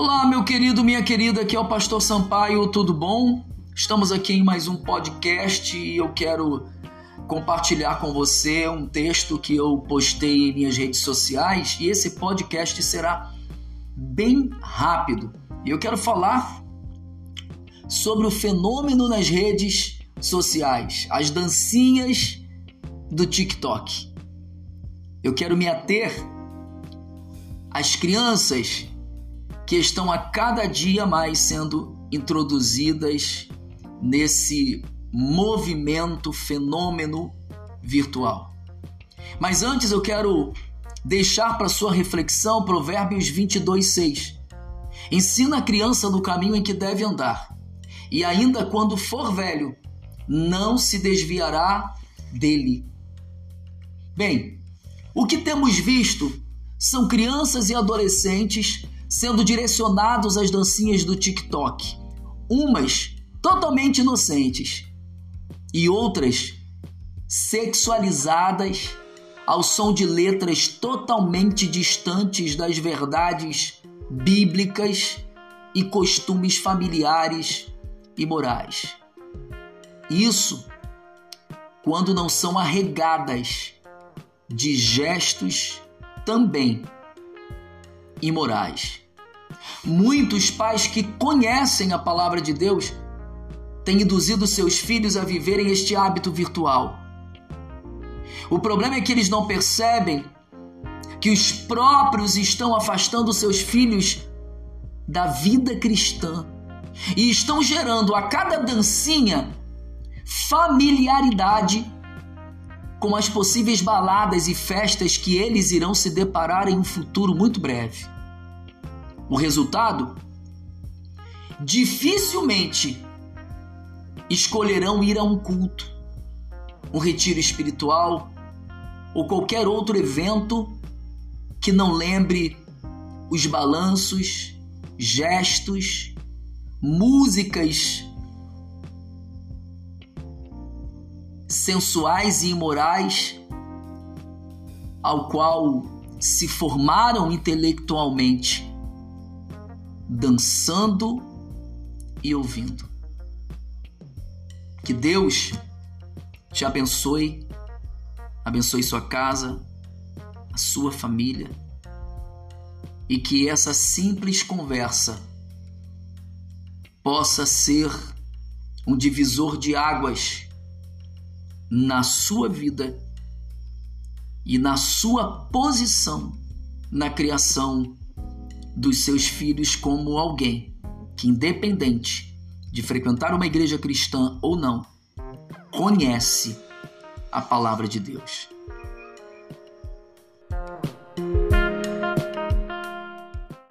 Olá, meu querido, minha querida, aqui é o Pastor Sampaio, tudo bom? Estamos aqui em mais um podcast e eu quero compartilhar com você um texto que eu postei em minhas redes sociais e esse podcast será bem rápido. E eu quero falar sobre o fenômeno nas redes sociais, as dancinhas do TikTok. Eu quero me ater às crianças que estão a cada dia mais sendo introduzidas nesse movimento, fenômeno virtual. Mas antes eu quero deixar para sua reflexão Provérbios 22, 6. Ensina a criança no caminho em que deve andar, e ainda quando for velho, não se desviará dele. Bem, o que temos visto são crianças e adolescentes sendo direcionados às dancinhas do TikTok, umas totalmente inocentes e outras sexualizadas ao som de letras totalmente distantes das verdades bíblicas e costumes familiares e morais. Isso quando não são arregadas de gestos também imorais. Muitos pais que conhecem a palavra de Deus têm induzido seus filhos a viverem este hábito virtual. O problema é que eles não percebem que os próprios estão afastando seus filhos da vida cristã e estão gerando a cada dancinha familiaridade com as possíveis baladas e festas que eles irão se deparar em um futuro muito breve. O resultado? Dificilmente escolherão ir a um culto, um retiro espiritual ou qualquer outro evento que não lembre os balanços, gestos, músicas sensuais e imorais ao qual se formaram intelectualmente, dançando e ouvindo. Que Deus te abençoe, abençoe sua casa, a sua família, e que essa simples conversa possa ser um divisor de águas na sua vida e na sua posição na criação dos seus filhos como alguém que, independente de frequentar uma igreja cristã ou não, conhece a palavra de Deus.